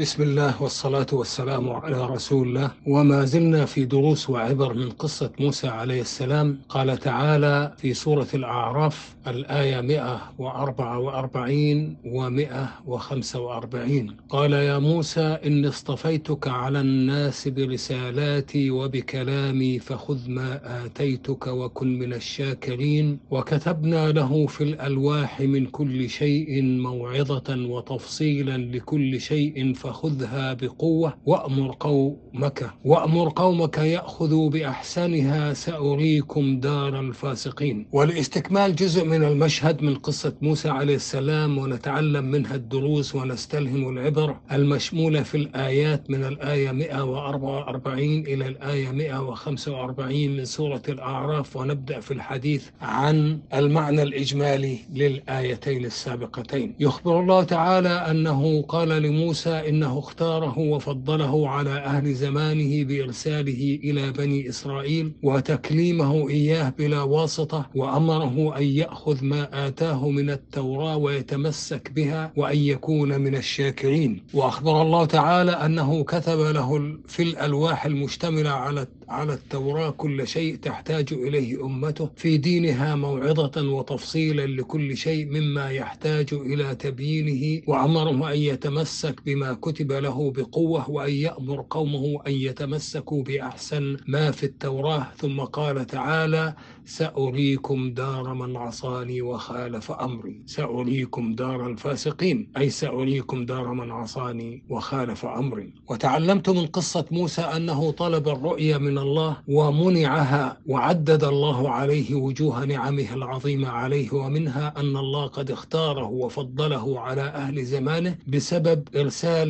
بسم الله والصلاة والسلام على رسول الله وما زلنا في دروس وعبر من قصة موسى عليه السلام قال تعالى في سورة الأعراف الآية 144 و 145 قال يا موسى إني اصطفيتك على الناس برسالاتي وبكلامي فخذ ما آتيتك وكن من الشاكرين وكتبنا له في الألواح من كل شيء موعظة وتفصيلا لكل شيء فخذها بقوة وأمر قومك وأمر قومك يأخذوا بأحسنها سأريكم دار الفاسقين. ولإستكمال جزء من المشهد من قصة موسى عليه السلام ونتعلم منها الدروس ونستلهم العبر المشمولة في الآيات من الآية 144 إلى الآية 145 من سورة الأعراف ونبدأ في الحديث عن المعنى الإجمالي للآيتين السابقتين. يخبر الله تعالى أنه قال لموسى إنه اختاره وفضله على أهل زمانه بإرساله إلى بني إسرائيل وتكليمه إياه بلا واسطة وأمره أن يأخذ ما آتاه من التوراة ويتمسك بها وأن يكون من الشاكرين وأخبر الله تعالى أنه كتب له في الألواح المشتملة على على التوراة كل شيء تحتاج إليه أمته في دينها موعظة وتفصيلا لكل شيء مما يحتاج إلى تبيينه وأمره أن يتمسك بما كتب له بقوة وأن يأمر قومه أن يتمسكوا بأحسن ما في التوراة. ثم قال تعالى سأريكم دار من عصاني وخالف أمري. سأريكم دار الفاسقين أي سأريكم دار من عصاني وخالف أمري. وتعلمت من قصة موسى أنه طلب الرؤيا من الله ومنعها وعدد الله عليه وجوه نعمه العظيمة عليه ومنها أن الله قد اختاره وفضله على أهل زمانه بسبب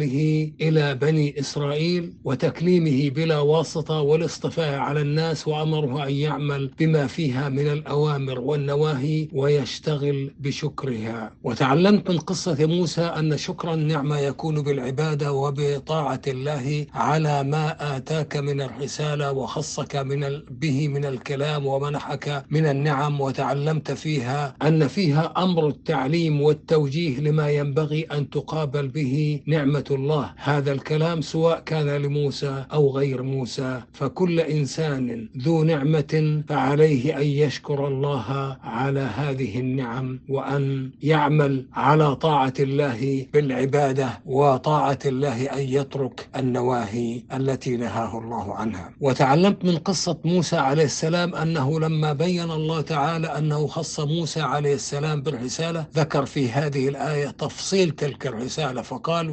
إرساله إلى بني إسرائيل وتكليمه بلا واسطة والاصطفاء على الناس وأمره أن يعمل بما فيها من الأوامر والنواهي ويشتغل بشكرها. وتعلمت من قصة موسى أن شكر النعمة يكون بالعبادة وبطاعة الله على ما آتاك من الرسالة وخصك من به من الكلام ومنحك من النعم. وتعلمت فيها أن فيها أمر التعليم والتوجيه لما ينبغي أن تقابل به نعمة الله. هذا الكلام سواء كان لموسى أو غير موسى فكل إنسان ذو نعمة فعليه أن يشكر الله على هذه النعم وأن يعمل على طاعة الله بالعبادة وطاعة الله أن يترك النواهي التي نهاه الله عنها. وتعلمت من قصة موسى عليه السلام أنه لما بين الله تعالى أنه خص موسى عليه السلام بالرسالة ذكر في هذه الآية تفصيل تلك الرسالة فقال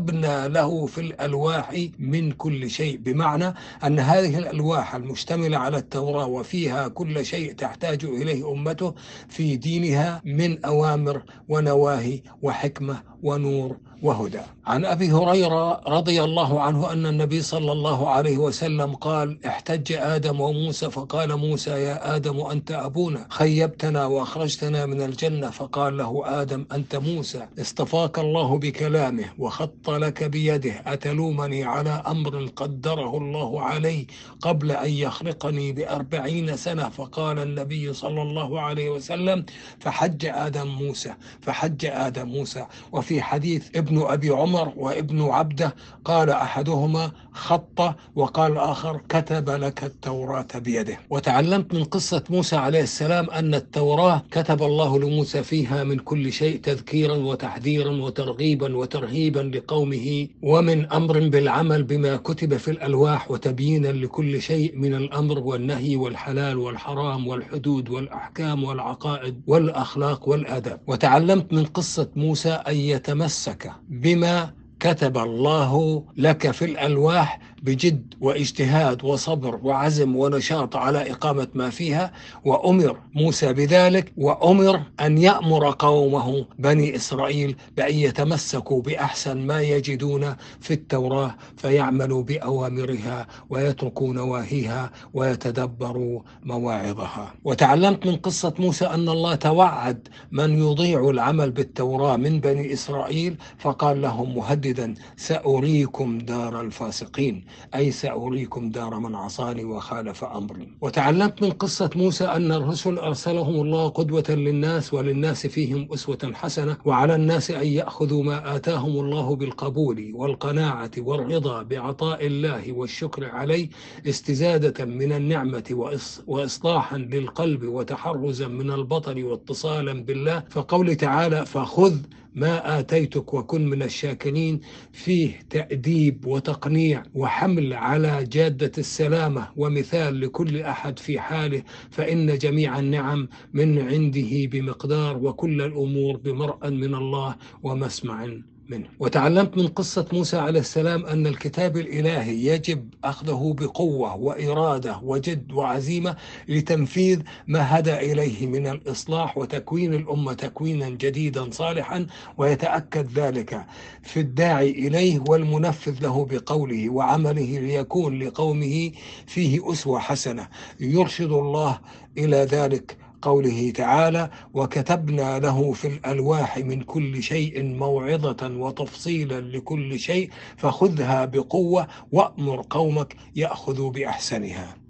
وكتبنا له في الألواح من كل شيء بمعنى أن هذه الألواح المشتملة على التوراة وفيها كل شيء تحتاج إليه أمته في دينها من أوامر ونواهي وحكمة ونور وهدى. عن أبي هريرة رضي الله عنه أن النبي صلى الله عليه وسلم قال احتج آدم وموسى فقال موسى يا آدم أنت أبونا. خيبتنا وأخرجتنا من الجنة. فقال له آدم أنت موسى. اصطفاك الله بكلامه وخط لك بيده أتلومني على أمر قدره الله علي قبل أن يخلقني بأربعين سنة؟ فقال النبي صلى الله عليه وسلم فحج آدم موسى فحج آدم موسى. وفي حديث ابن أبي عمر وابن عبده قال أحدهما خط وقال الآخر كتب لك التوراة بيده. وتعلمت من قصة موسى عليه السلام أن التوراة كتب الله لموسى فيها من كل شيء تذكيرا وتحذيرا وترغيبا وترهيبا لقومه ومن أمر بالعمل بما كتب في الألواح وتبيينا لكل شيء من الأمر والنهي والحلال والحرام والحدود والأحكام والعقائد والأخلاق والأدب وتعلمت من قصة موسى أن يتمسك بما كتب الله لك في الألواح بجد واجتهاد وصبر وعزم ونشاط على إقامة ما فيها وأمر موسى بذلك وأمر أن يأمر قومه بني إسرائيل بأن يتمسكوا بأحسن ما يجدون في التوراة فيعملوا بأوامرها ويتركوا نواهيها ويتدبروا مواعظها. وتعلمت من قصة موسى أن الله توعد من يضيع العمل بالتوراة من بني إسرائيل فقال لهم مهدد مجددا سأريكم دار الفاسقين أي سأريكم دار من عصاني وخالف أمري. وتعلمت من قصة موسى أن الرسل أرسلهم الله قدوة للناس وللناس فيهم أسوة حسنة وعلى الناس أن يأخذوا ما آتاهم الله بالقبول والقناعة والرضا بعطاء الله والشكر عليه استزادة من النعمة وإصلاحا للقلب وتحرزا من البطل واتصالا بالله. فقول تعالى فخذ ما آتيتك وكن من الشاكرين فيه تأديب وتقنيع وحمل على جادة السلامة ومثال لكل أحد في حاله فإن جميع النعم من عنده بمقدار وكل الأمور بمرأ من الله ومسمع. منه. وتعلمت من قصة موسى عليه السلام أن الكتاب الإلهي يجب أخذه بقوة وإرادة وجد وعزيمة لتنفيذ ما هدى إليه من الإصلاح وتكوين الأمة تكوينا جديدا صالحا ويتأكد ذلك في الداعي إليه والمنفذ له بقوله وعمله ليكون لقومه فيه أسوة حسنة. يرشد الله إلى ذلك قوله تعالى وكتبنا له في الألواح من كل شيء موعظة وتفصيلا لكل شيء فخذها بقوة وأمر قومك يأخذوا بأحسنها.